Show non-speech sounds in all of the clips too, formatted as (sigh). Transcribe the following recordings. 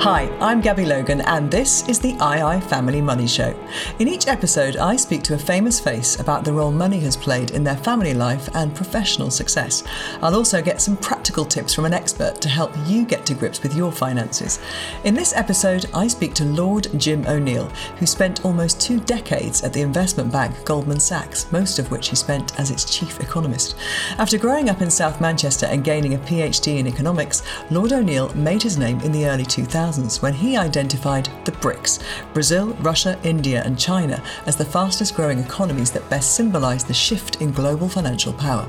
Hi, I'm Gabby Logan, and this is the II Family Money Show. In each episode, I speak to a famous face about the role money has played in their family life and professional success. I'll also get some practical tips from an expert to help you get to grips with your finances. In this episode, I speak to Lord Jim O'Neill, who spent almost two decades at the investment bank Goldman Sachs, most of which he spent as its chief economist. After growing up in South Manchester and gaining a PhD in economics, Lord O'Neill made his name in the early 2000s when he identified the BRICS Brazil, Russia, India, and China as the fastest growing economies that best symbolise the shift in global financial power.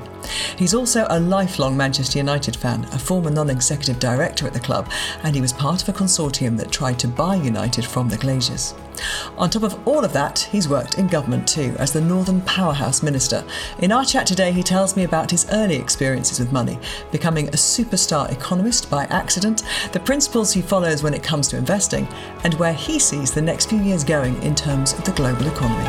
He's also a lifelong Manchester United fan, a former non executive director at the club, and he was part of a consortium that tried to buy United from the Glazers. On top of all of that, he's worked in government too as the Northern Powerhouse Minister. In our chat today, he tells me about his early experiences with money, becoming a superstar economist by accident, the principles he follows when it comes to investing, and where he sees the next few years going in terms of the global economy.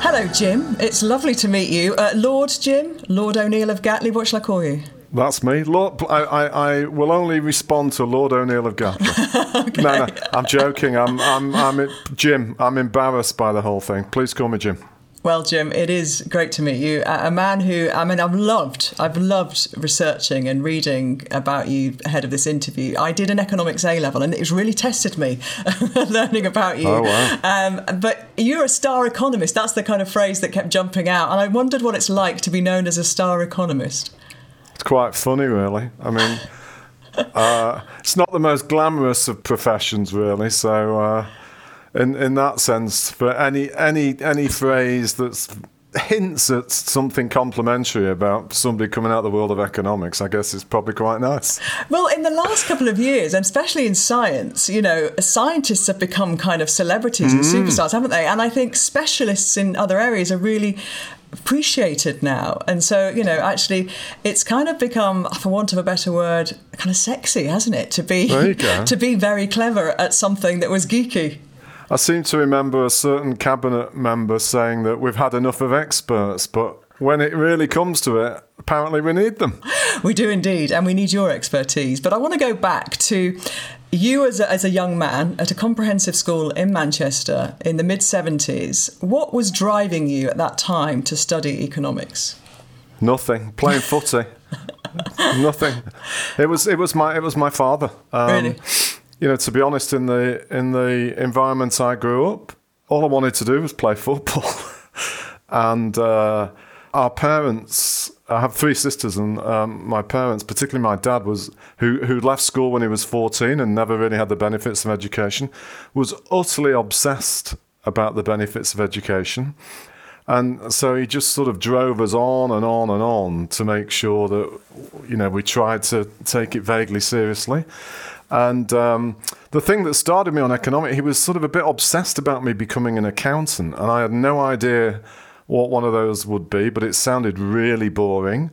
Hello, Jim. It's lovely to meet you. Uh, Lord Jim, Lord O'Neill of Gatley, what shall I call you? That's me. Lord, I, I, I will only respond to Lord O'Neill of Gatley. (laughs) okay. No, no, I'm joking. I'm, I'm, I'm, Jim. I'm embarrassed by the whole thing. Please call me Jim. Well, Jim, it is great to meet you. A man who, I mean, I've loved, I've loved researching and reading about you ahead of this interview. I did an economics A level, and it's really tested me (laughs) learning about you. Oh wow! Um, but you're a star economist. That's the kind of phrase that kept jumping out, and I wondered what it's like to be known as a star economist. It's quite funny, really. I mean, uh, it's not the most glamorous of professions, really. So. Uh, in in that sense, for any any any phrase that's hints at something complimentary about somebody coming out of the world of economics, I guess it's probably quite nice. Well, in the last couple of years, and especially in science, you know, scientists have become kind of celebrities mm. and superstars, haven't they? And I think specialists in other areas are really appreciated now. And so, you know, actually it's kind of become, for want of a better word, kind of sexy, hasn't it? To be (laughs) to be very clever at something that was geeky. I seem to remember a certain cabinet member saying that we've had enough of experts, but when it really comes to it, apparently we need them. (gasps) We do indeed, and we need your expertise. But I want to go back to you as a, as a young man at a comprehensive school in Manchester in the mid 70s. What was driving you at that time to study economics? Nothing. Playing (laughs) footy. Nothing. It was it was my it was my father. Um, really? you know, to be honest, in the in the environment I grew up, all I wanted to do was play football, (laughs) and uh, our parents. I have three sisters, and um, my parents, particularly my dad, was who who left school when he was fourteen and never really had the benefits of education, was utterly obsessed about the benefits of education. And so he just sort of drove us on and on and on to make sure that, you know, we tried to take it vaguely seriously. And um, the thing that started me on economics, he was sort of a bit obsessed about me becoming an accountant. And I had no idea what one of those would be, but it sounded really boring.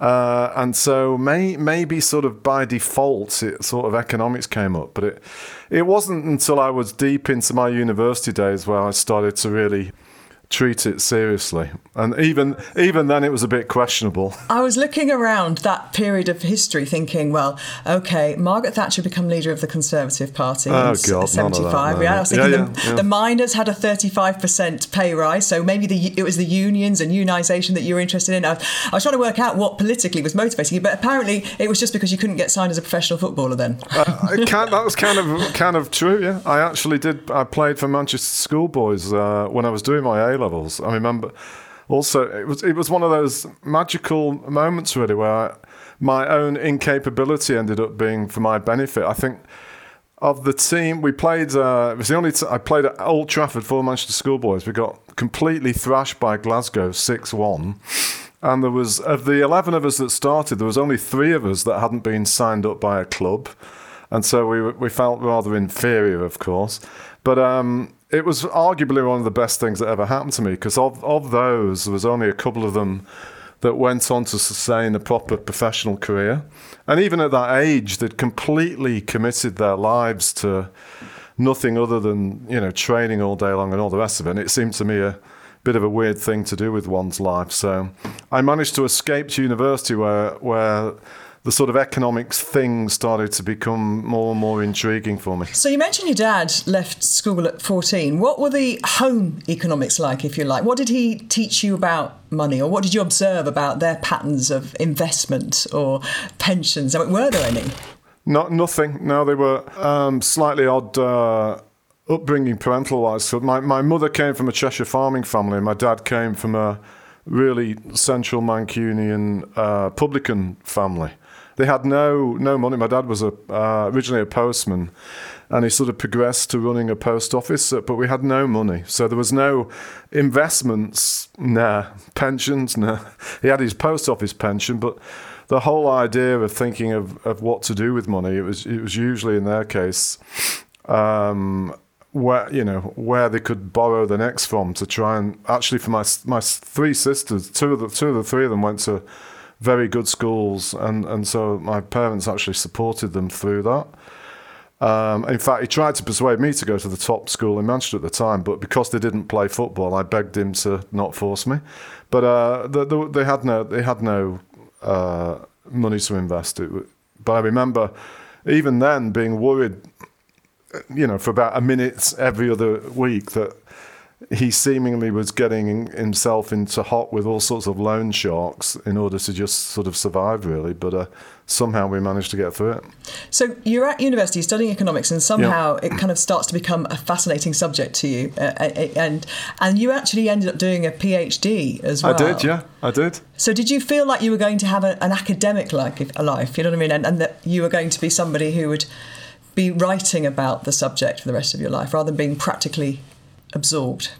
Uh, and so may, maybe sort of by default, it sort of economics came up. But it, it wasn't until I was deep into my university days where I started to really treat it seriously. And even even then, it was a bit questionable. (laughs) I was looking around that period of history, thinking, well, okay, Margaret Thatcher become leader of the Conservative Party oh, in God, '75. That, yeah, I was thinking yeah, the, yeah, the, miners had a 35% pay rise, so maybe the, it was the unions and unionisation that you were interested in. I, I, was trying to work out what politically was motivating you, but apparently it was just because you couldn't get signed as a professional footballer then. uh, that was kind of kind of true. Yeah, I actually did. I played for Manchester Schoolboys uh, when I was doing my A levels. I remember also it was it was one of those magical moments really where I, my own incapability ended up being for my benefit. I think of the team we played. Uh, it was the only t- I played at Old Trafford for Manchester Schoolboys. We got completely thrashed by Glasgow six one. And there was of the eleven of us that started, there was only three of us that hadn't been signed up by a club, and so we we felt rather inferior, of course. But um, it was arguably one of the best things that ever happened to me because of, of those, there was only a couple of them that went on to sustain a proper professional career. And even at that age, they'd completely committed their lives to nothing other than, you know, training all day long and all the rest of it. And it seemed to me a bit of a weird thing to do with one's life. So I managed to escape to university where, where the sort of economics thing started to become more and more intriguing for me. So you mentioned your dad left school at 14. What were the home economics like, if you like? What did he teach you about money, or what did you observe about their patterns of investment or pensions? I mean, were there any? Not nothing. No, they were um, slightly odd. Uh, upbringing parental wise. So my, my mother came from a Cheshire farming family, and my dad came from a really central Mancunian uh, publican family. They had no no money. My dad was a uh, originally a postman, and he sort of progressed to running a post office. But we had no money, so there was no investments. Nah, pensions. Nah. He had his post office pension, but the whole idea of thinking of, of what to do with money it was it was usually in their case. Um, where you know where they could borrow the next from to try and actually for my my three sisters two of the two of the three of them went to very good schools and and so my parents actually supported them through that um, in fact, he tried to persuade me to go to the top school in Manchester at the time, but because they didn't play football, I begged him to not force me. But uh, they, they, had no, they had no uh, money to invest. It, but I remember, even then, being worried you know, for about a minute every other week that he seemingly was getting himself into hot with all sorts of loan sharks in order to just sort of survive, really. But uh, somehow we managed to get through it. So you're at university studying economics, and somehow yeah. it kind of starts to become a fascinating subject to you. Uh, uh, uh, and and you actually ended up doing a PhD as well. I did, yeah, I did. So did you feel like you were going to have a, an academic life, life? You know what I mean, and, and that you were going to be somebody who would be writing about the subject for the rest of your life rather than being practically absorbed?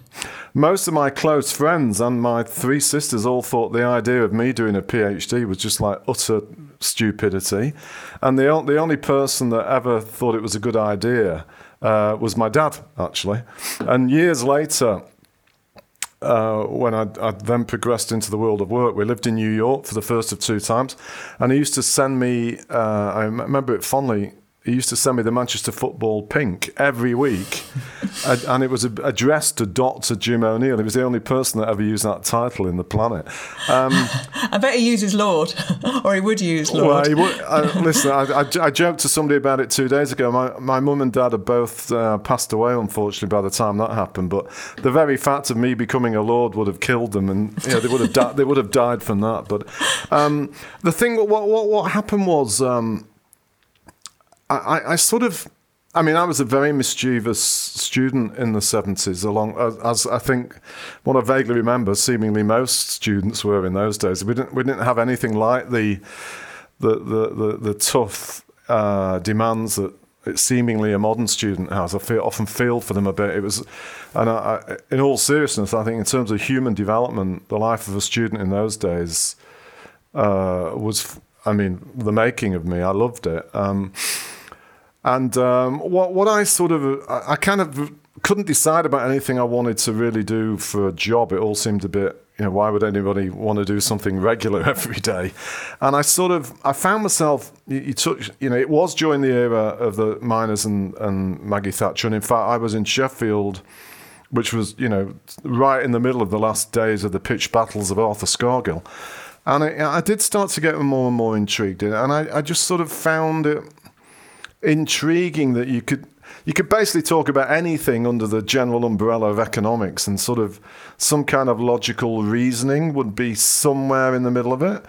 Most of my close friends and my three sisters all thought the idea of me doing a PhD was just like utter stupidity. And the, the only person that ever thought it was a good idea uh, was my dad, actually. And years later, uh, when I, I, then progressed into the world of work. We lived in New York for the first of two times, and he used to send me. Uh, I remember it fondly he used to send me the Manchester Football Pink every week, (laughs) and it was addressed to Dr. Jim O'Neill. He was the only person that ever used that title in the planet. Um, (laughs) I bet he uses Lord, (laughs) or he would use Lord. Well, he would, uh, listen, I, I, I, joked to somebody about it two days ago. My, my mum and dad had both uh, passed away, unfortunately, by the time that happened. But the very fact of me becoming a Lord would have killed them, and you know, they would have di- they would have died from that. But um, the thing, what, what, what happened was. Um, I, I sort of I mean, I was a very mischievous student in the 70s, along as I think what I vaguely remember, seemingly most students were in those days. We didn't, we didn't have anything like the, the, the, the, the tough uh, demands that seemingly a modern student has. I feel, often feel for them a bit. It was, and I, I, in all seriousness, I think in terms of human development, the life of a student in those days uh, was, I mean, the making of me. I loved it. Um, and um, what what I sort of I, I kind of couldn't decide about anything I wanted to really do for a job. It all seemed a bit you know, why would anybody want to do something (laughs) regular every day? And I sort of, I found myself, you, you, took, you know, it was during the era of the miners and, and Maggie Thatcher. And in fact, I was in Sheffield, which was, you know, right in the middle of the last days of the pitched battles of Arthur Scargill. And I, I did start to get more and more intrigued in it. And I, I just sort of found it, intriguing that you could you could basically talk about anything under the general umbrella of economics and sort of some kind of logical reasoning would be somewhere in the middle of it.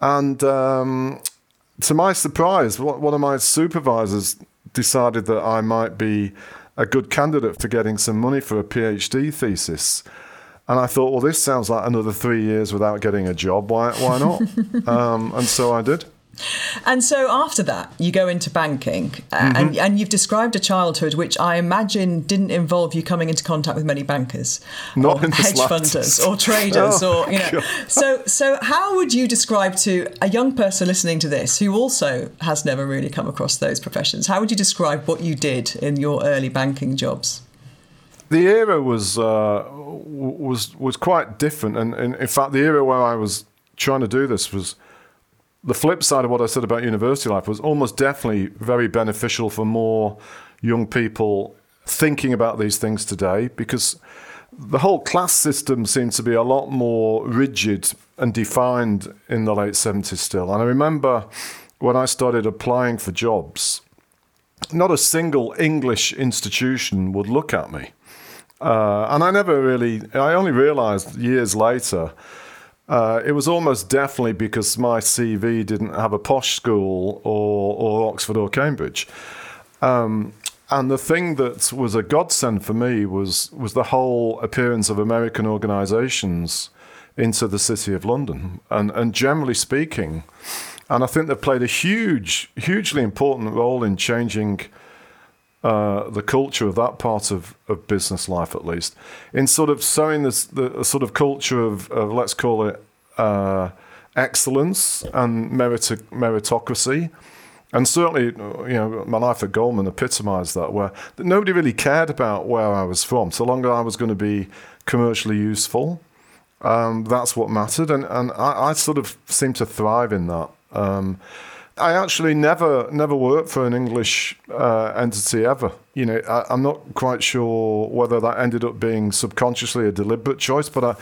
And um, to my surprise, one of my supervisors decided that I might be a good candidate for getting some money for a PhD thesis. And I thought, well, this sounds like another three years without getting a job. Why, why not? (laughs) um, and so I did. And so after that, you go into banking, uh, mm-hmm. and, and you've described a childhood which I imagine didn't involve you coming into contact with many bankers, Not or hedge funders, or (laughs) traders, oh, or you know. God. So, so how would you describe to a young person listening to this who also has never really come across those professions? How would you describe what you did in your early banking jobs? The era was uh, was was quite different, and, and in fact, the era where I was trying to do this was the flip side of what I said about university life was almost definitely very beneficial for more young people thinking about these things today because the whole class system seems to be a lot more rigid and defined in the late 70s still. And I remember when I started applying for jobs, not a single English institution would look at me. Uh, and I never really, I only realized years later, uh, it was almost definitely because my CV didn't have a posh school or, or Oxford or Cambridge. Um, and the thing that was a godsend for me was, was the whole appearance of American organizations into the City of London. And, and generally speaking, and I think they've played a huge, hugely important role in changing uh, the culture of that part of, of business life, at least, in sort of sowing this the sort of culture of, of let's call it uh, excellence and merit- meritocracy. And certainly, you know, my life at Goldman epitomized that, where nobody really cared about where I was from, so long as I was going to be commercially useful. Um, that's what mattered, and and I, I, sort of seemed to thrive in that. Um, I actually never never worked for an English uh, entity ever. You know, I, am not quite sure whether that ended up being subconsciously a deliberate choice, but I.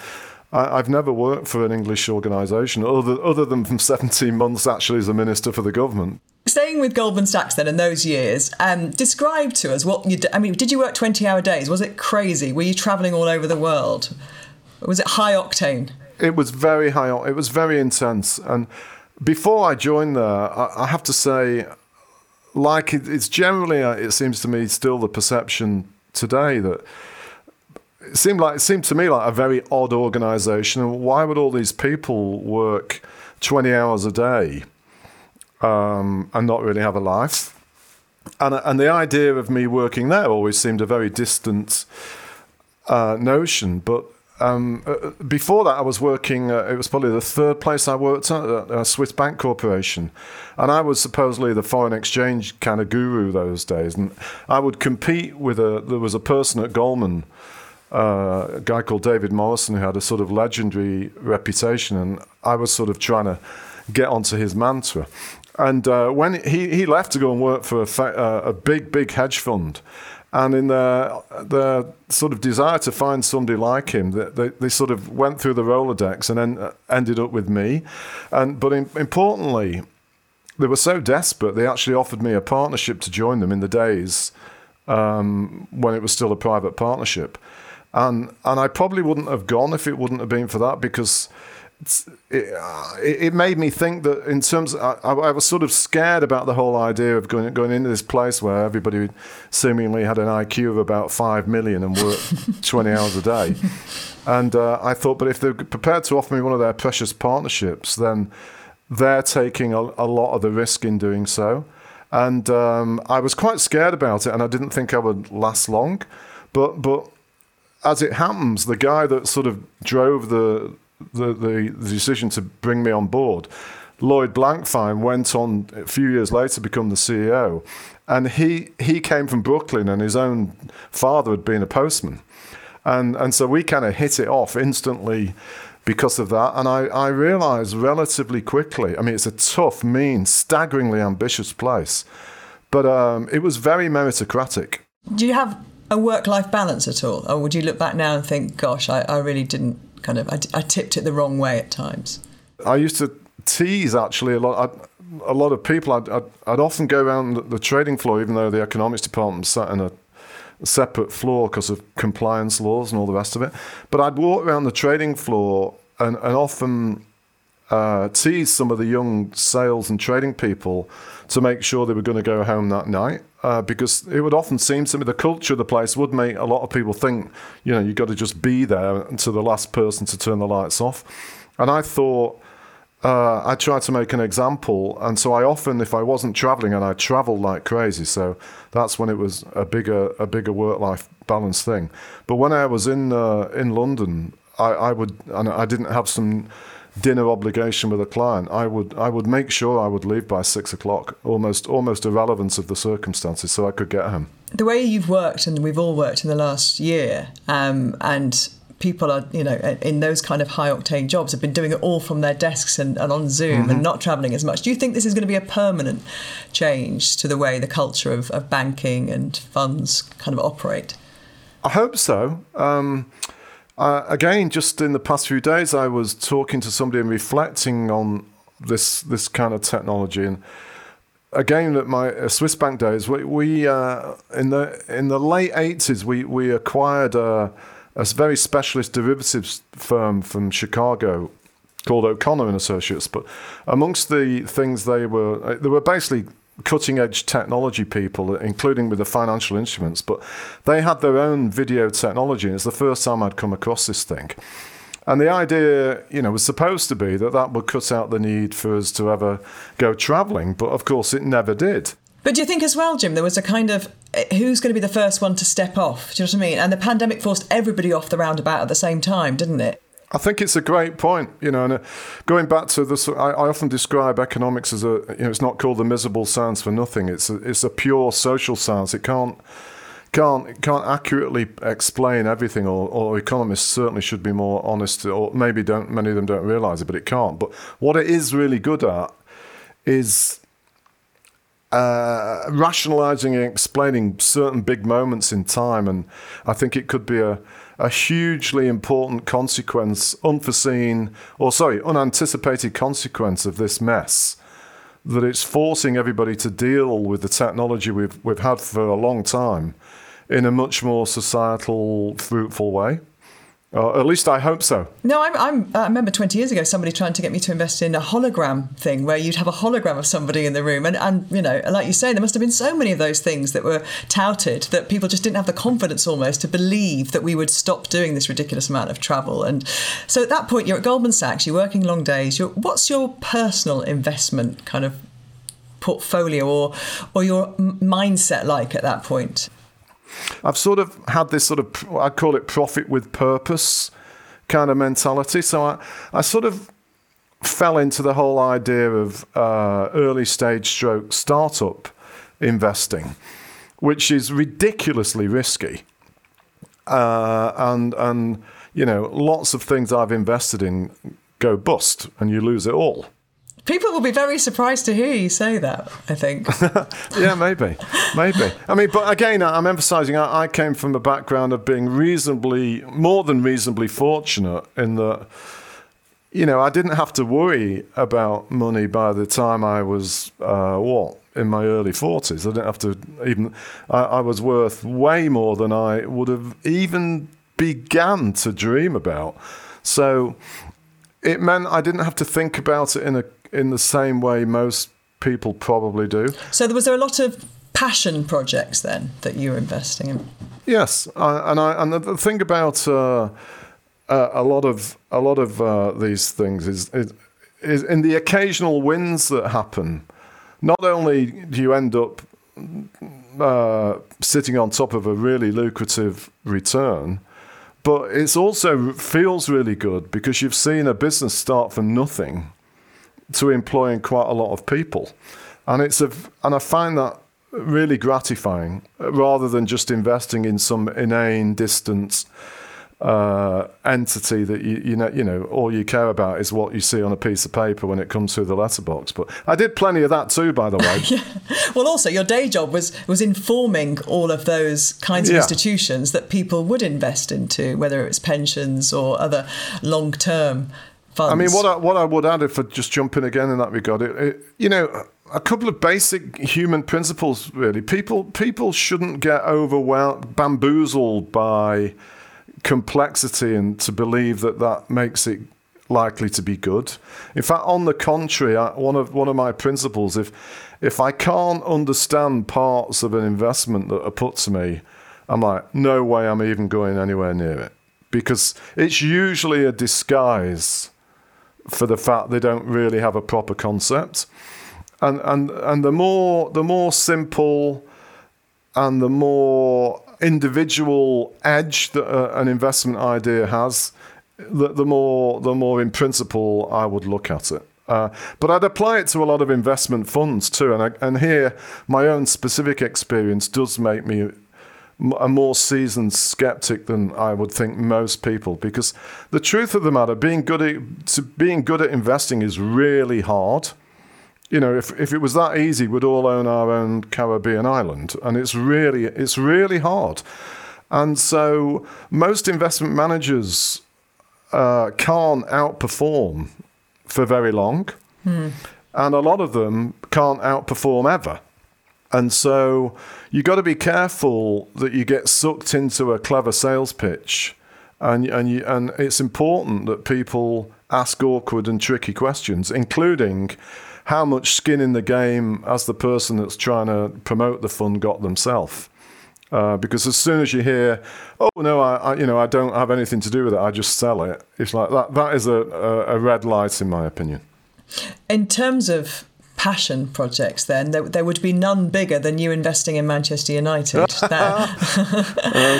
I, have never worked for an English organisation other, other than from (laughs) 17 months actually as a minister for the government. Staying with Goldman Sachs then in those years, um, describe to us what you. D- I mean, did you work 20 hour days? Was it crazy? Were you travelling all over the world? Was it high octane? It was very high. It was very intense, and before I joined there, I, have to say, like it, it's generally, uh, it seems to me, still the perception today that it seemed like it seemed to me like a very odd organisation. Why would all these people work twenty hours a day um, and not really have a life? And and the idea of me working there always seemed a very distant uh, notion. But um, uh, before that, I was working. Uh, it was probably the third place I worked at, uh, Swiss Bank Corporation, and I was supposedly the foreign exchange kind of guru those days. And I would compete with a. There was a person at Goldman, uh, a guy called David Morrison, who had a sort of legendary reputation, and I was sort of trying to get onto his mantra. And uh, when he, he left to go and work for a, fa- uh, a big, big hedge fund, and in their, their sort of desire to find somebody like him, they, they sort of went through the Rolodex and then uh, ended up with me. And but in, importantly, they were so desperate they actually offered me a partnership to join them in the days um, when it was still a private partnership. And and I probably wouldn't have gone if it wouldn't have been for that because it, it, made me think that in terms of, I, I, was sort of scared about the whole idea of going going into this place where everybody seemingly had an IQ of about five million and worked (laughs) 20 hours a day. And uh, I thought, but if they're prepared to offer me one of their precious partnerships, then they're taking a, a lot of the risk in doing so. And um, I was quite scared about it, and I didn't think I would last long. But but as it happens, the guy that sort of drove the the, the, decision to bring me on board, Lloyd Blankfein went on a few years later to become the CEO. And he, he came from Brooklyn, and his own father had been a postman. And, and so we kind of hit it off instantly because of that. And I, I realized relatively quickly I mean, it's a tough, mean, staggeringly ambitious place, but um, it was very meritocratic. Do you have a work life balance at all? Or would you look back now and think, gosh, I, I really didn't kind of, I, I, tipped it the wrong way at times? I used to tease actually a lot. I, a lot of people, I'd, I'd, I'd, often go around the trading floor, even though the economics department sat in a separate floor because of compliance laws and all the rest of it. But I'd walk around the trading floor and, and often uh, tease some of the young sales and trading people to make sure they were going to go home that night. Uh, because it would often seem to me the culture of the place would make a lot of people think, you know, you've got to just be there to the last person to turn the lights off. And I thought, uh, I tried to make an example, and so I often, if I wasn't traveling, and I traveled like crazy, so that's when it was a bigger, a bigger work-life balance thing. But when I was in uh, in London, I, I would, and I didn't have some dinner obligation with a client, I would I would make sure I would leave by six o'clock, almost almost irrelevant of the circumstances, so I could get home. The way you've worked, and we've all worked in the last year, um, and people are you know in those kind of high octane jobs have been doing it all from their desks and, and on Zoom mm-hmm. and not traveling as much. Do you think this is going to be a permanent change to the way the culture of, of banking and funds kind of operate? I hope so. Um, uh, again, just in the past few days, I was talking to somebody and reflecting on this this kind of technology. And again at my uh, Swiss bank days we, we uh, in the in the late 80s we we acquired a, a very specialist derivatives firm from Chicago called O'Connor and Associates. But amongst the things they were uh, they were basically cutting edge technology people, including with the financial instruments, but they had their own video technology. And it's the first time I'd come across this thing. And the idea, you know, was supposed to be that that would cut out the need for us to ever go travelling, but of course it never did. But do you think as well, Jim, there was a kind of eh, who's going to be the first one to step off? Do you know what I mean? And the pandemic forced everybody off the roundabout at the same time, didn't it? I think it's a great point, you know, and uh, going back to this, I, I, often describe economics as a, you know, it's not called the miserable science for nothing. It's a, it's a pure social science. It can't can't can't accurately explain everything, or, or economists certainly should be more honest, or maybe don't many of them don't realize it, but it can't. But what it is really good at is uh, rationalizing and explaining certain big moments in time, and I think it could be a a hugely important consequence, unforeseen, or sorry, unanticipated consequence of this mess. That it's forcing everybody to deal with the technology we've we've had for a long time in a much more societal, fruitful way. At least I hope so. No, I'm, I'm, i remember 20 years ago somebody trying to get me to invest in a hologram thing where you'd have a hologram of somebody in the room. And, and, you know, like you say, there must have been so many of those things that were touted that people just didn't have the confidence almost to believe that we would stop doing this ridiculous amount of travel. And so at that point, you're at Goldman Sachs, you're working long days. What's your personal investment kind of portfolio or, or your mindset like at that point? I've sort of had this sort of, I call it profit with purpose kind of mentality. So I, I sort of fell into the whole idea of uh, early stage stroke startup investing, which is ridiculously risky. Uh, and, and, you know, lots of things I've invested in go bust and you lose it all. People will be very surprised to hear you say that, I think. (laughs) yeah, maybe. Maybe. I mean, but again, I'm emphasizing I, I, came from a background of being reasonably, more than reasonably fortunate in that, you know, I didn't have to worry about money by the time I was, uh, what, in my early 40s. I didn't have to even, I, I was worth way more than I would have even began to dream about. So, it meant I didn't have to think about it in a in the same way most people probably do. So there was there a lot of passion projects then that you were investing in? Yes, and I and the thing about uh, uh, a lot of a lot of uh, these things is, is, is in the occasional wins that happen. Not only do you end up uh, sitting on top of a really lucrative return, but it also feels really good because you've seen a business start from nothing to employing quite a lot of people. And it's a, and I find that really gratifying rather than just investing in some inane, distant uh, entity that you, you know you know all you care about is what you see on a piece of paper when it comes through the letterbox. But I did plenty of that too, by the way. yeah. (laughs) Well, also your day job was was informing all of those kinds of yeah. institutions that people would invest into, whether it's pensions or other long term funds. I mean, what I, what I would add, if I just jump in again in that regard, it, it, you know, a couple of basic human principles. Really, people people shouldn't get overwhelmed, bamboozled by complexity, and to believe that that makes it likely to be good. In fact, on the contrary, I, one of one of my principles, if if I can't understand parts of an investment that are put to me, I'm like, no way I'm even going anywhere near it. Because it's usually a disguise for the fact they don't really have a proper concept. And and and the more the more simple and the more individual edge that uh, an investment idea has, the, the more the more in principle I would look at it. Uh, but I'd apply it to a lot of investment funds too, and I, and here my own specific experience does make me a more seasoned skeptic than I would think most people. Because the truth of the matter, being good at being good at investing is really hard. You know, if if it was that easy, we'd all own our own Caribbean island, and it's really it's really hard. And so most investment managers uh, can't outperform for very long. and a lot of them can't outperform ever. And so you've got to be careful that you get sucked into a clever sales pitch, and and you, and it's important that people ask awkward and tricky questions, including how much skin in the game has the person that's trying to promote the fund got themselves. Uh, because as soon as you hear, "Oh no, I, I, you know I don't have anything to do with it. I just sell it," it's like that. That is a, a, a red light, in my opinion. In terms of passion projects, then there, there would be none bigger than you investing in Manchester United. (laughs) That,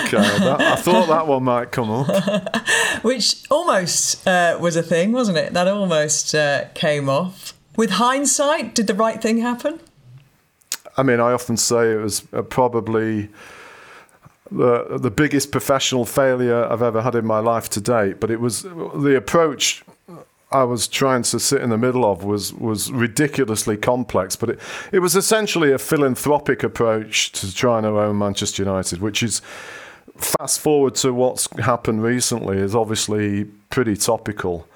okay, that, I thought that one might come up. (laughs) which almost uh, was a thing, wasn't it? That almost uh, came off. With hindsight, did the right thing happen? I mean, I often say it was uh, probably the the biggest professional failure I've ever had in my life to date. But it was the approach I was trying to sit in the middle of was was ridiculously complex. But it it was essentially a philanthropic approach to trying to own Manchester United, which is fast forward to what's happened recently is obviously pretty topical.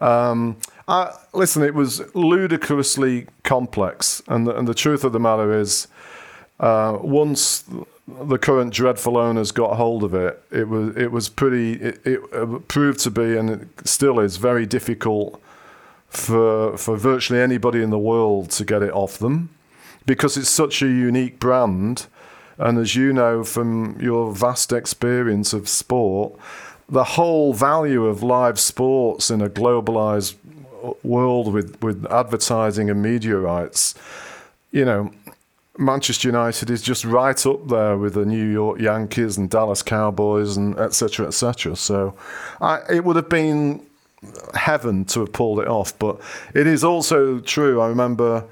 Um, I, listen, it was ludicrously complex, and the, and the truth of the matter is, uh, once the current dreadful owners got hold of it, it was it was pretty. It, it proved to be, and it still is, very difficult for for virtually anybody in the world to get it off them, because it's such a unique brand, and as you know from your vast experience of sport, the whole value of live sports in a globalized world with with advertising and media rights, you know Manchester United is just right up there with the New York Yankees and Dallas Cowboys and etc. etc. So I, it would have been heaven to have pulled it off, but it is also true. I remember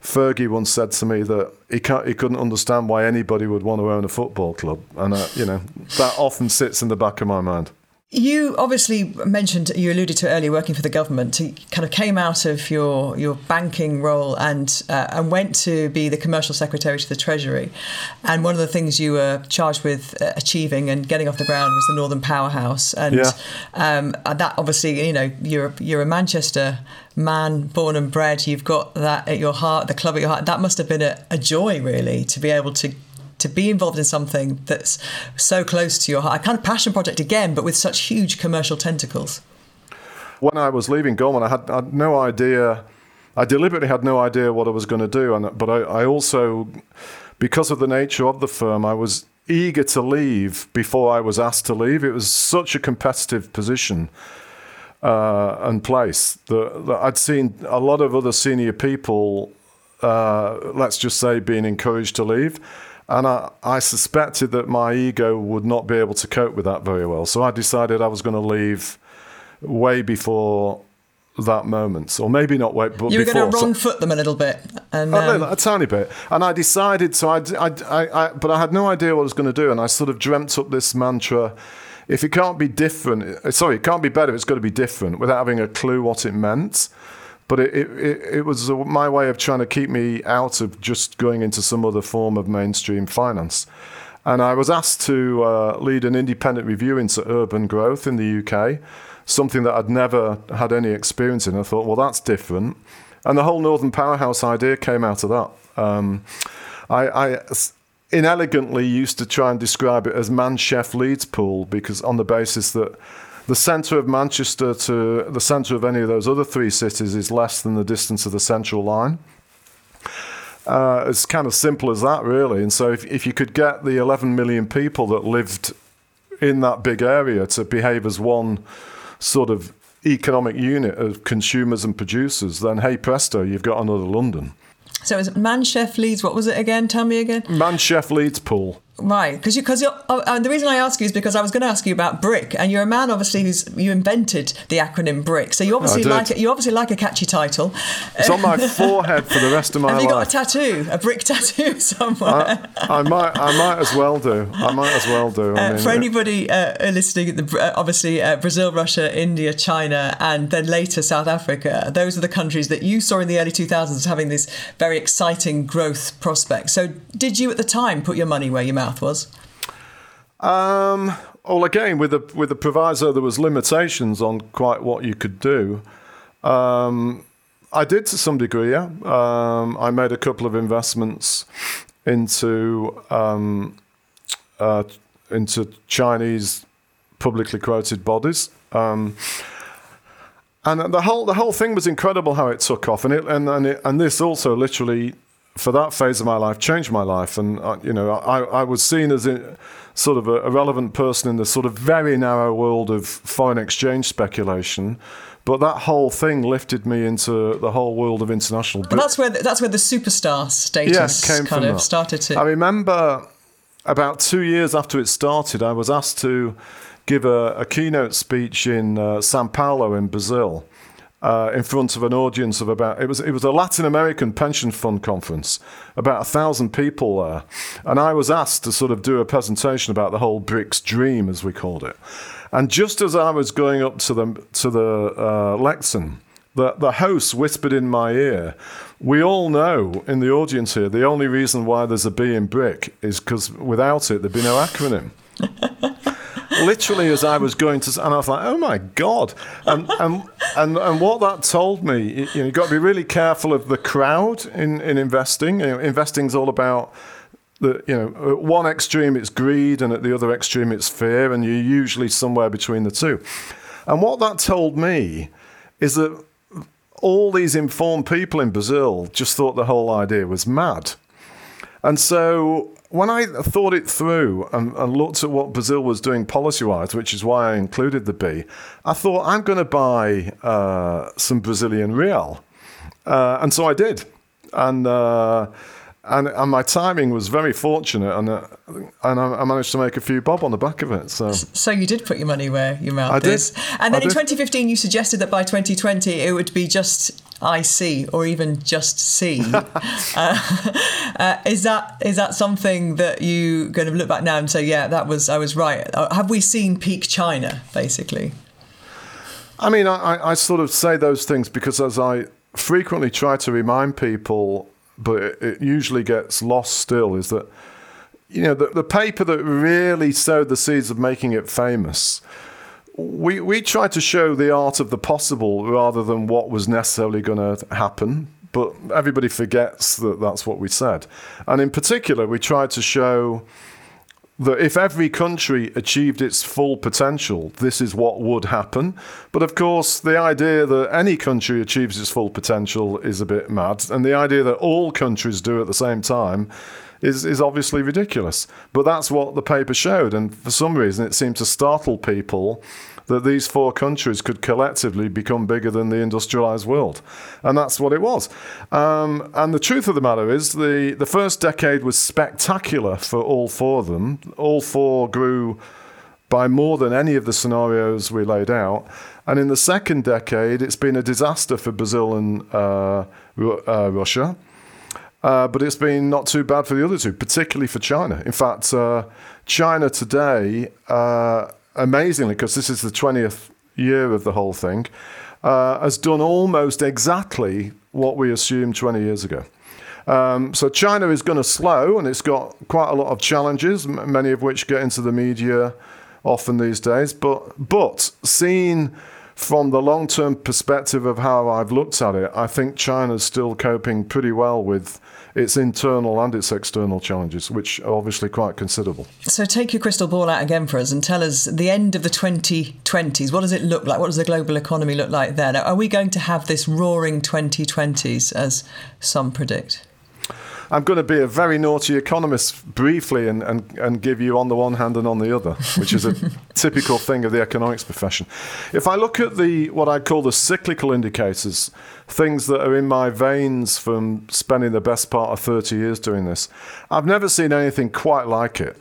Fergie once said to me that he can't, he couldn't understand why anybody would want to own a football club, and uh, you know that often sits in the back of my mind. You obviously mentioned you alluded to earlier working for the government. You kind of came out of your your banking role and uh, and went to be the commercial secretary to the Treasury. And one of the things you were charged with uh, achieving and getting off the ground was the Northern Powerhouse. And yeah. um, that obviously, you know, you're you're a Manchester man, born and bred. You've got that at your heart, the club at your heart. That must have been a, a joy, really, to be able to to be involved in something that's so close to your heart, a kind of passion project again, but with such huge commercial tentacles? When I was leaving Goldman, I had, I had no idea. I deliberately had no idea what I was going to do, and but I, I also, because of the nature of the firm, I was eager to leave before I was asked to leave. It was such a competitive position uh, and place that, that, I'd seen a lot of other senior people, uh, let's just say, being encouraged to leave. And I, I suspected that my ego would not be able to cope with that very well. So I decided I was going to leave way before that moment, or maybe not wait, but before. you were before. going to wrong foot them a little bit, and um... a, tiny bit. And I decided so. I, I, I, but I had no idea what I was going to do, and I sort of dreamt up this mantra: if it can't be different, sorry, it can't be better. It's got to be different, without having a clue what it meant but it, it, it was my way of trying to keep me out of just going into some other form of mainstream finance. And I was asked to uh, lead an independent review into urban growth in the UK, something that I'd never had any experience in. I thought, well, that's different. And the whole Northern Powerhouse idea came out of that. Um, I, I inelegantly used to try and describe it as man chef leads pool because on the basis that the centre of Manchester to the centre of any of those other three cities is less than the distance of the central line. Uh, it's kind of simple as that, really. And so, if, if you could get the 11 million people that lived in that big area to behave as one sort of economic unit of consumers and producers, then hey presto, you've got another London. So it's Manchef Leeds. What was it again? Tell me again. Manchef Leeds Pool. Right, because you, because you're, uh, the reason I ask you is because I was going to ask you about BRIC, and you're a man obviously who's you invented the acronym BRIC, so you obviously like it. You obviously like a catchy title. It's on my (laughs) forehead for the rest of my life. Have you got a tattoo, a BRIC tattoo (laughs) somewhere? I, I, might, I might as well do. I might as well do. Uh, mean, for anybody uh, listening, the, uh, obviously uh, Brazil, Russia, India, China, and then later South Africa. Those are the countries that you saw in the early 2000s as having this very exciting growth prospect. So, did you at the time put your money where your mouth was? Um, well, again, with the with the proviso, there was limitations on quite what you could do. Um, I did to some degree, yeah. Um, I made a couple of investments into um, uh, into Chinese publicly quoted bodies. Um, and the whole the whole thing was incredible how it took off, and it and and, it, and this also literally for that phase of my life changed my life, and uh, you know I, I was seen as a, sort of a, a relevant person in the sort of very narrow world of foreign exchange speculation. But that whole thing lifted me into the whole world of international. But that's where the, that's where the superstar status yeah, kind of that. started to. I remember about two years after it started, I was asked to give a, a keynote speech in uh, Sao Paulo in Brazil. Uh, in front of an audience of about it was it was a Latin American pension fund conference, about a thousand people there, and I was asked to sort of do a presentation about the whole BRICS dream, as we called it. And just as I was going up to the to the uh, the the host whispered in my ear, "We all know in the audience here the only reason why there's a B in BRIC is because without it there'd be no acronym." (laughs) literally as I was going to, and I was like, oh my God. And, and, and, and what that told me, you know, you've got to be really careful of the crowd in, in investing. You know, all about the, you know, at one extreme it's greed and at the other extreme it's fear, and you're usually somewhere between the two. And what that told me is that all these informed people in Brazil just thought the whole idea was mad. And so when I thought it through and, and looked at what Brazil was doing policy wise, which is why I included the B, I thought I'm going to buy uh, some Brazilian real. Uh, and so I did. And, uh, and, and my timing was very fortunate, and uh, and I, managed to make a few bob on the back of it. So, so you did put your money where your mouth I is. Did. And then I in did. 2015, you suggested that by 2020 it would be just IC or even just C. (laughs) uh, (laughs) uh, is that is that something that you kind of look back now and say, yeah, that was I was right? Uh, have we seen peak China basically? I mean, I, I sort of say those things because as I frequently try to remind people, but it, it usually gets lost still, is that you know the, the paper that really sowed the seeds of making it famous we we try to show the art of the possible rather than what was necessarily going to happen. But everybody forgets that that's what we said. And in particular, we tried to show that if every country achieved its full potential, this is what would happen. But of course, the idea that any country achieves its full potential is a bit mad. And the idea that all countries do at the same time is, is obviously ridiculous. But that's what the paper showed. And for some reason, it seemed to startle people that these four countries could collectively become bigger than the industrialized world. And that's what it was. Um, and the truth of the matter is, the, the first decade was spectacular for all four of them. All four grew by more than any of the scenarios we laid out. And in the second decade, it's been a disaster for Brazil and uh, uh, Russia. Uh, but it's been not too bad for the other two, particularly for China. In fact, uh, China today, uh, amazingly, because this is the 20th year of the whole thing, uh, has done almost exactly what we assumed 20 years ago. Um, so China is going to slow, and it's got quite a lot of challenges, many of which get into the media often these days. But but seen from the long-term perspective of how I've looked at it, I think China's still coping pretty well with its internal and its external challenges, which are obviously quite considerable. So take your crystal ball out again for us and tell us the end of the 2020s. What does it look like? What does the global economy look like then? Are we going to have this roaring 2020s as some predict? I'm going to be a very naughty economist briefly and, and, and give you on the one hand and on the other, which is a (laughs) typical thing of the economics profession. If I look at the what I call the cyclical indicators, things that are in my veins from spending the best part of 30 years doing this, I've never seen anything quite like it.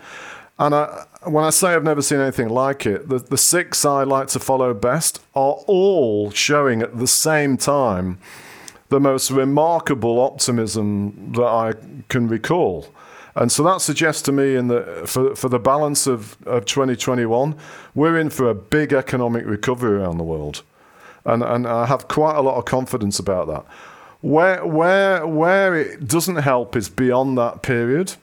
And I, when I say I've never seen anything like it, the, the six I like to follow best are all showing at the same time the most remarkable optimism that I can recall. And so that suggests to me in the for, for the balance of, of 2021, we're in for a big economic recovery around the world. And and I have quite a lot of confidence about that. Where where where it doesn't help is beyond that period.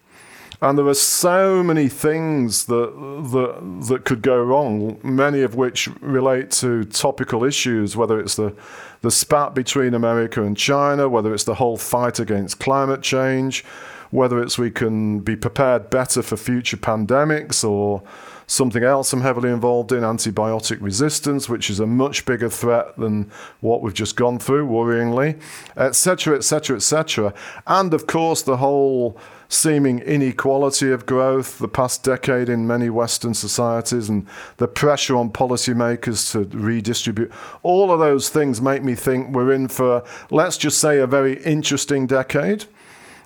And there are so many things that, that, that could go wrong, many of which relate to topical issues, whether it's the, the spat between America and China, whether it's the whole fight against climate change, whether it's we can be prepared better for future pandemics or something else I'm heavily involved in, antibiotic resistance, which is a much bigger threat than what we've just gone through, worryingly, etc., etc., etc. And of course, the whole seeming inequality of growth the past decade in many Western societies and the pressure on policymakers to redistribute. All of those things make me think we're in for, let's just say, a very interesting decade.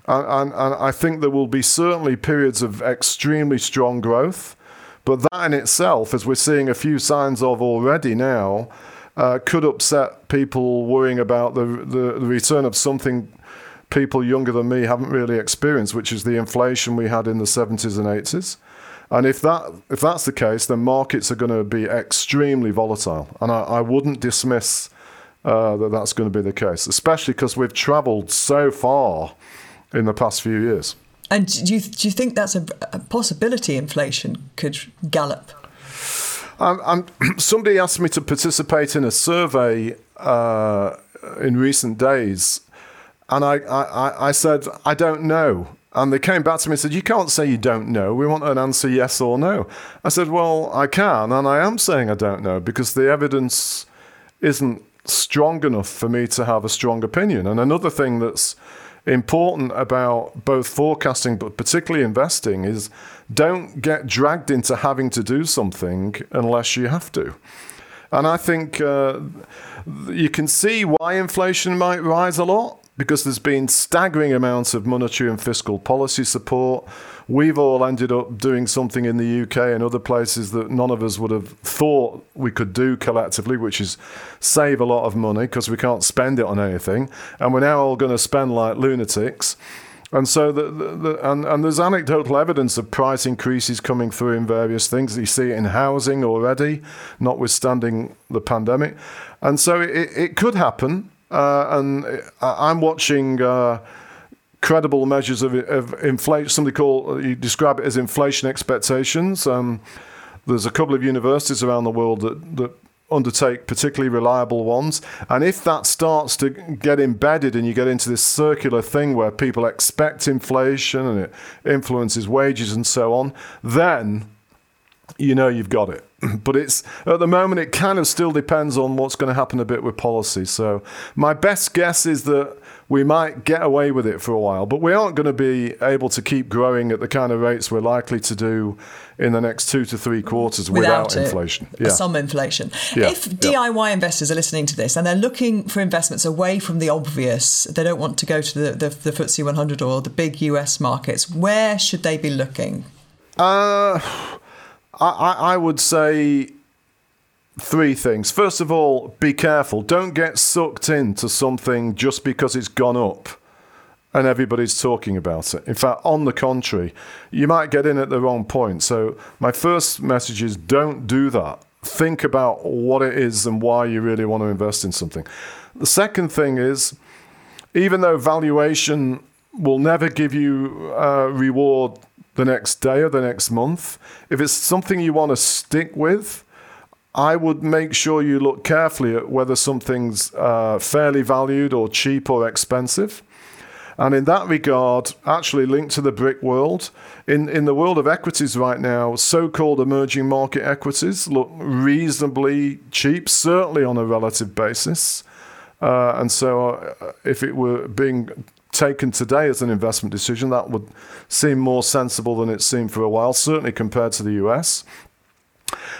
And, and, and I think there will be certainly periods of extremely strong growth. But that in itself, as we're seeing a few signs of already now, uh, could upset people worrying about the, the, the return of something people younger than me haven't really experienced, which is the inflation we had in the 70s and 80s. And if that if that's the case, then markets are going to be extremely volatile. And I, I wouldn't dismiss uh, that that's going to be the case, especially because we've travelled so far in the past few years. And do you, do you think that's a, a possibility inflation could gallop? I'm, I'm, (clears throat) somebody asked me to participate in a survey uh, in recent days, and I, I, I said, I don't know. And they came back to me and said, You can't say you don't know. We want an answer yes or no. I said, Well, I can, and I am saying I don't know because the evidence isn't strong enough for me to have a strong opinion. And another thing that's important about both forecasting but particularly investing is don't get dragged into having to do something unless you have to. And I think uh, you can see why inflation might rise a lot because there's been staggering amounts of monetary and fiscal policy support. We've all ended up doing something in the UK and other places that none of us would have thought we could do collectively, which is save a lot of money because we can't spend it on anything. And we're now all going to spend like lunatics. And so, the, the, the, and, and there's anecdotal evidence of price increases coming through in various things. You see it in housing already, notwithstanding the pandemic. And so it, it could happen. Uh, and I'm watching uh, credible measures of, of inflation, something called, you describe it as inflation expectations. Um, there's a couple of universities around the world that, that undertake particularly reliable ones. And if that starts to get embedded and you get into this circular thing where people expect inflation and it influences wages and so on, then you know you've got it. (clears throat) But it's at the moment it kind of still depends on what's going to happen a bit with policy. So my best guess is that we might get away with it for a while, but we aren't going to be able to keep growing at the kind of rates we're likely to do in the next two to three quarters without, without inflation. Yeah. Some inflation. Yeah. If DIY yeah. investors are listening to this and they're looking for investments away from the obvious, they don't want to go to the, the, the FTSE 100 or the big US markets, where should they be looking? Uh, I, I would say three things. First of all, be careful. Don't get sucked into something just because it's gone up and everybody's talking about it. In fact, on the contrary, you might get in at the wrong point. So, my first message is don't do that. Think about what it is and why you really want to invest in something. The second thing is, even though valuation will never give you a reward the next day or the next month, if it's something you want to stick with, I would make sure you look carefully at whether something's uh, fairly valued or cheap or expensive. And in that regard, actually linked to the BRIC world, in, in the world of equities right now, so called emerging market equities look reasonably cheap, certainly on a relative basis. Uh, and so, uh, if it were being taken today as an investment decision, that would seem more sensible than it seemed for a while, certainly compared to the US.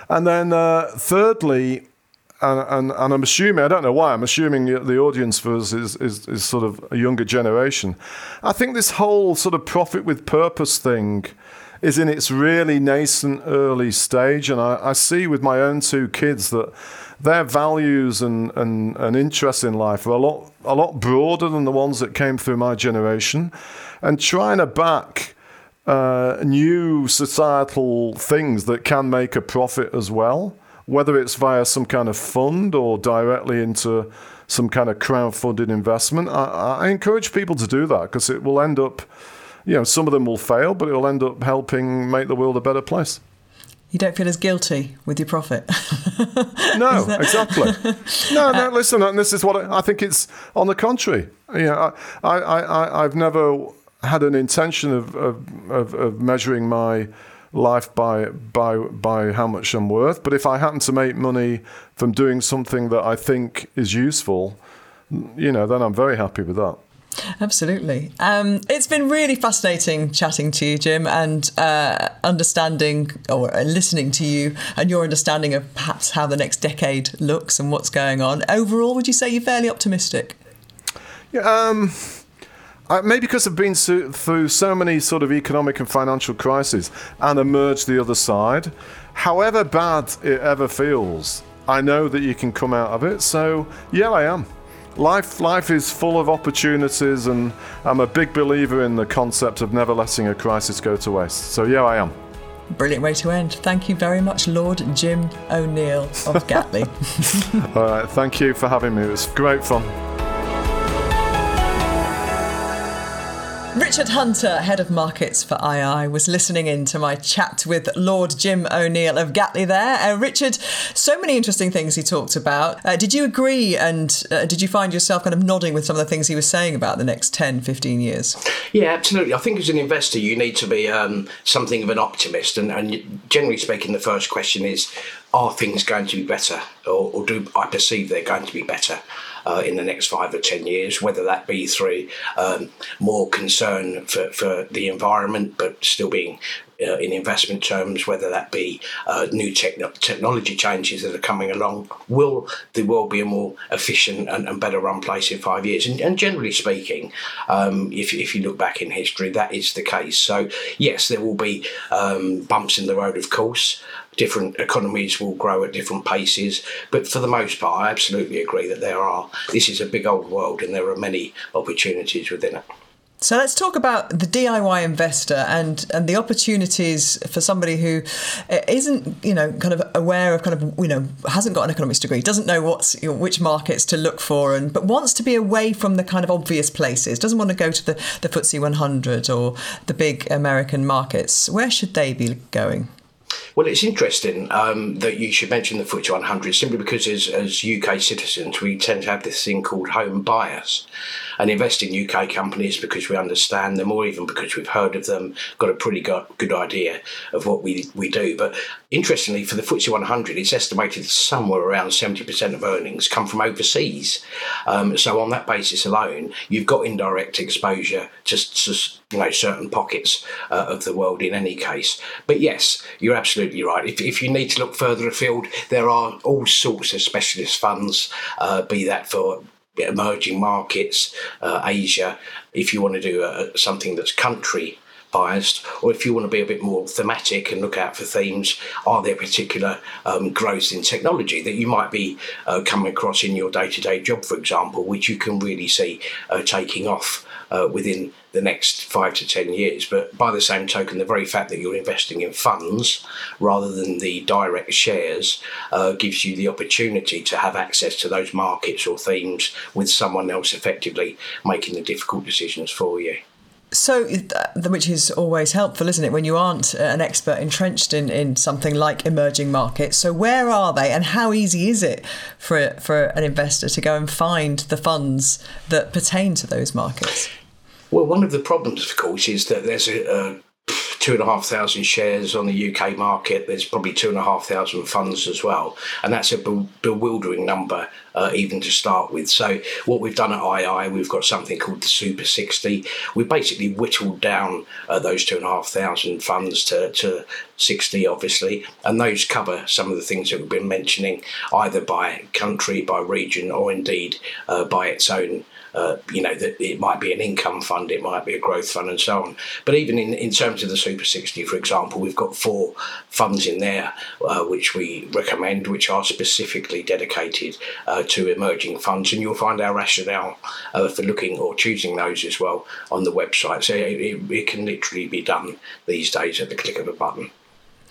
And then, uh, thirdly, and, and, and, I'm assuming, I don't know why, I'm assuming the audience for us is, is, is sort of a younger generation. I think this whole sort of profit with purpose thing is in its really nascent early stage. And I, I see with my own two kids that their values and, and, and interests in life are a lot a lot broader than the ones that came through my generation, and trying to back uh, new societal things that can make a profit as well, whether it's via some kind of fund or directly into some kind of crowdfunded investment. I, I encourage people to do that because it will end up you know, some of them will fail, but it'll end up helping make the world a better place. You don't feel as guilty with your profit. (laughs) no, (laughs) exactly. No, no. (laughs) Uh, listen, and this is what I, I think. It's on the contrary. You know, I, I, I, I've never had an intention of, of, of, of measuring my life by by by how much I'm worth. But if I happen to make money from doing something that I think is useful, you know, then I'm very happy with that. Absolutely. Um, it's been really fascinating chatting to you, Jim, and uh, understanding or uh, listening to you and your understanding of perhaps how the next decade looks and what's going on. Overall, would you say you're fairly optimistic? Yeah. Um maybe because I've been through so many sort of economic and financial crises and emerged the other side. However bad it ever feels, I know that you can come out of it. So yeah, I am. Life, life is full of opportunities, and I'm a big believer in the concept of never letting a crisis go to waste. So yeah, I am. Brilliant way to end. Thank you very much, Lord Jim O'Neill of Gatley. (laughs) All right, thank you for having me. It was great fun. Richard Hunter, head of markets for II, was listening in to my chat with Lord Jim O'Neill of Gatley there. Uh, Richard, so many interesting things he talked about. Uh, did you agree and uh, did you find yourself kind of nodding with some of the things he was saying about the next 10, 15 years? Yeah, absolutely. I think as an investor, you need to be um, something of an optimist. And, and generally speaking, the first question is are things going to be better or, or do I perceive they're going to be better? Uh, in the next five or ten years, whether that be through um, more concern for, for the environment, but still being uh, in investment terms, whether that be uh, new technology changes that are coming along, will the world be a more efficient and, and better run place in five years? And, and generally speaking, um, if, if you look back in history, that is the case. So, yes, there will be um, bumps in the road, of course. Different economies will grow at different paces, but for the most part, I absolutely agree that there are. This is a big old world, and there are many opportunities within it. So let's talk about the DIY investor and and the opportunities for somebody who uh, isn't you know kind of aware of kind of you know hasn't got an economics degree, doesn't know what's you know, which markets to look for, and but wants to be away from the kind of obvious places, doesn't want to go to the the FTSE 100 or the big American markets. Where should they be going? Well, it's interesting um, that you should mention the FTSE 100 simply because as, as UK citizens, we tend to have this thing called home bias and invest in UK companies because we understand them or even because we've heard of them, got a pretty good, idea of what we, we do. But interestingly, for the FTSE 100, it's estimated somewhere around 70% of earnings come from overseas. Um, so on that basis alone, you've got indirect exposure to, to you know certain pockets uh, of the world in any case. But yes, you're absolutely right. If, if you need to look further afield, there are all sorts of specialist funds, uh, be that for emerging markets, uh, Asia, if you want to do a, something that's country biased, or if you want to be a bit more thematic and look out for themes, are there particular um, growths in technology that you might be uh, coming across in your day to day job, for example, which you can really see uh, taking off uh, within the next five to ten years. But by the same token, the very fact that you're investing in funds rather than the direct shares uh, gives you the opportunity to have access to those markets or themes with someone else effectively making the difficult decisions for you. So, which is always helpful, isn't it, when you aren't an expert entrenched in, in something like emerging markets? So, where are they, and how easy is it for for an investor to go and find the funds that pertain to those markets? Well, one of the problems, of course, is that there's a, a two and a half thousand shares on the UK market. There's probably two and a half thousand funds as well, and that's a be- bewildering number uh, even to start with. So what we've done at II, we've got something called the Super 60. We basically whittled down uh, those two and a half thousand funds to, to 60, obviously, and those cover some of the things that we've been mentioning, either by country, by region, or indeed uh, by its own uh, you know, that it might be an income fund, it might be a growth fund, and so on. But even in, in terms of the Super 60, for example, we've got four funds in there uh, which we recommend, which are specifically dedicated uh, to emerging funds. And you'll find our rationale uh, for looking or choosing those as well on the website. So it, it, it can literally be done these days at the click of a button.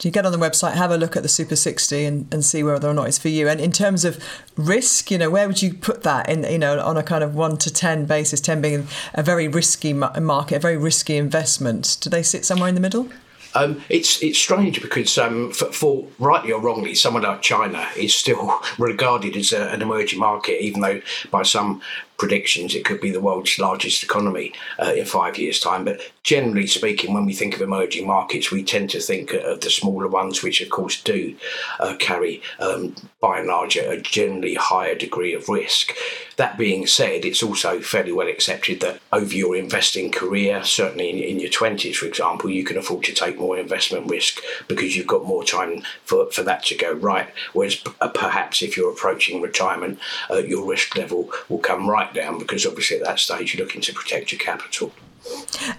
You get on the website, have a look at the Super 60 and, and see whether or not it's for you. And in terms of risk, you know, where would you put that in, you know, on a kind of one to 10 basis, 10 being a very risky market, a very risky investment? Do they sit somewhere in the middle? Um, it's it's strange because um, for, for, rightly or wrongly, someone like China is still (laughs) regarded as a, an emerging market, even though by some predictions, it could be the world's largest economy uh, in five years' time. But generally speaking, when we think of emerging markets, we tend to think of the smaller ones, which of course do uh, carry, um, by and large, a generally higher degree of risk. That being said, it's also fairly well accepted that over your investing career, certainly in, in your 20s, for example, you can afford to take more investment risk because you've got more time for, for that to go right. Whereas uh, perhaps if you're approaching retirement, uh, your risk level will come right down because obviously at that stage you're looking to protect your capital.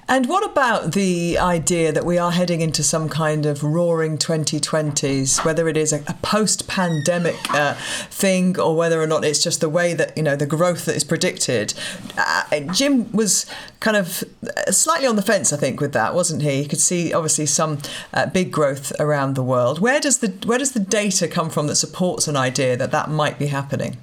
And what about the idea that we are heading into some kind of roaring 2020s, whether it is a, a post pandemic uh, thing or whether or not it's just the way that, you know, the growth that is predicted? Uh, Jim was kind of slightly on the fence, I think, with that, wasn't he? You could see obviously some uh, big growth around the world. Where does the where does the data come from that supports an idea that that might be happening?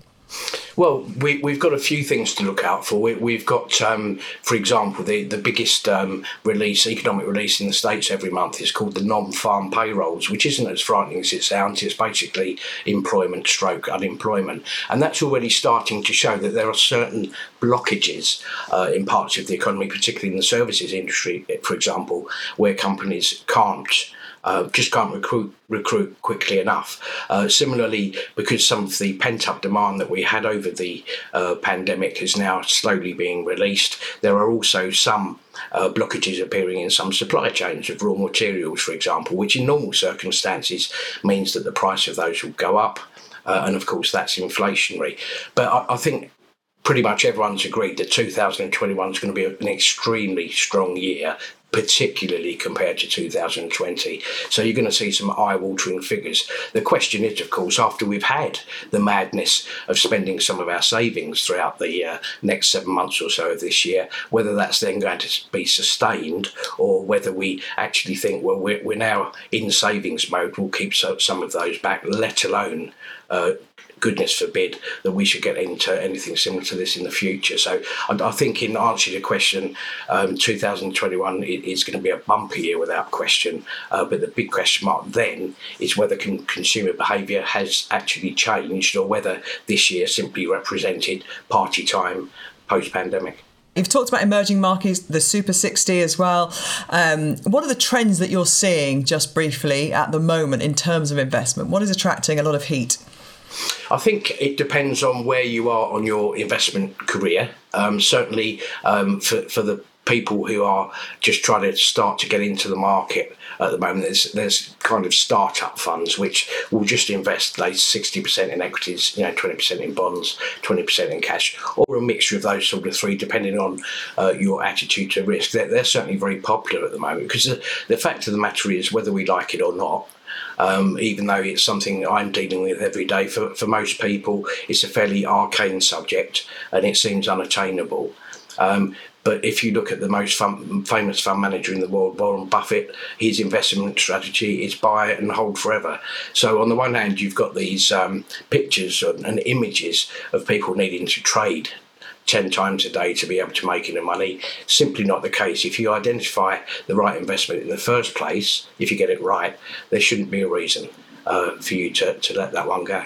Well, we, we've got a few things to look out for. We, have got, um, for example, the, the biggest um, release, economic release in the States every month is called the non farm payrolls, which isn't as frightening as it sounds. It's basically employment stroke unemployment. And that's already starting to show that there are certain blockages uh, in parts of the economy, particularly in the services industry, for example, where companies can't uh, just can't recruit recruit quickly enough. Uh, similarly, because some of the pent up demand that we had over the uh, pandemic is now slowly being released, there are also some uh, blockages appearing in some supply chains of raw materials, for example, which in normal circumstances means that the price of those will go up. Uh, and of course, that's inflationary. But I, I think pretty much everyone's agreed that 2021 is going to be an extremely strong year particularly compared to 2020. So you're going to see some eye watering figures. The question is, of course, after we've had the madness of spending some of our savings throughout the uh, next seven months or so of this year, whether that's then going to be sustained or whether we actually think, well, we're, we're now in savings mode, we'll keep some of those back, let alone uh, goodness forbid that we should get into anything similar to this in the future. So I, I think, in answer to your question, um, 2021 is going to be a bumper year without question. Uh, but the big question mark then is whether con- consumer behaviour has actually changed or whether this year simply represented party time post pandemic. You've talked about emerging markets, the Super 60 as well. Um, what are the trends that you're seeing, just briefly, at the moment in terms of investment? What is attracting a lot of heat? I think it depends on where you are on your investment career. Um, certainly, um, for, for the people who are just trying to start to get into the market at the moment, there's there's kind of startup funds which will just invest like sixty percent in equities, you know, twenty percent in bonds, twenty percent in cash, or a mixture of those sort of three, depending on uh, your attitude to risk. They're, they're certainly very popular at the moment because the, the fact of the matter is, whether we like it or not, um, even though it's something I'm dealing with every day. For, for most people, it's a fairly arcane subject and it seems unattainable. Um, but if you look at the most fun, famous fund manager in the world, Warren Buffett, his investment strategy is buy and hold forever. So, on the one hand, you've got these um, pictures and images of people needing to trade 10 times a day to be able to make any money. Simply not the case. If you identify the right investment in the first place, if you get it right, there shouldn't be a reason uh, for you to, to let that one go.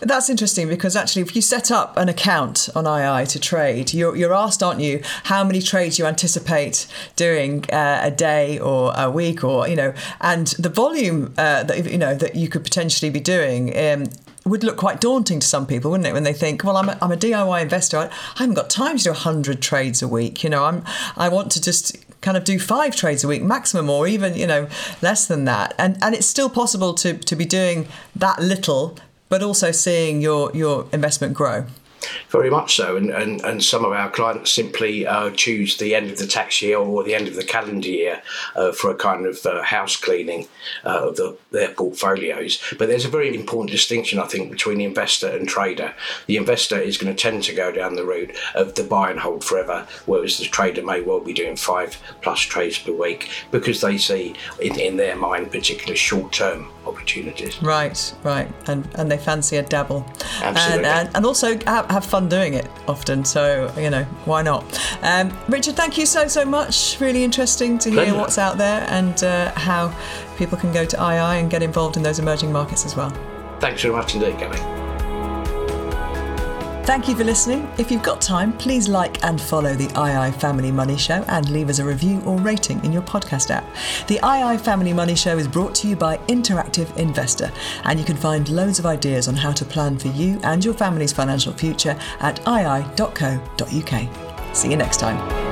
That's interesting because actually, if you set up an account on II to trade, you're, you're asked, aren't you, how many trades you anticipate doing uh, a day or a week, or you know, and the volume uh, that you know that you could potentially be doing um, would look quite daunting to some people, wouldn't it? When they think, well, I'm a, I'm a DIY investor, I, I haven't got time to do 100 trades a week. You know, I'm I want to just kind of do five trades a week maximum or even you know less than that and and it's still possible to to be doing that little but also seeing your your investment grow Very much so, and, and, and some of our clients simply uh, choose the end of the tax year or the end of the calendar year uh, for a kind of uh, house cleaning uh, of the, their portfolios. But there's a very important distinction, I think, between the investor and trader. The investor is going to tend to go down the route of the buy and hold forever, whereas the trader may well be doing five plus trades per week because they see in, in their mind particular short term opportunities. Right, right, and and they fancy a dabble, Absolutely. and and, and also have, have fun doing it often. So you know why not? Um, Richard, thank you so so much. Really interesting to hear Pleasure. what's out there and uh, how people can go to II and get involved in those emerging markets as well. Thanks very much indeed, Gabby. Thank you for listening. If you've got time, please like and follow the II Family Money Show and leave us a review or rating in your podcast app. The II Family Money Show is brought to you by Interactive Investor, and you can find loads of ideas on how to plan for you and your family's financial future at ii.co.uk. See you next time.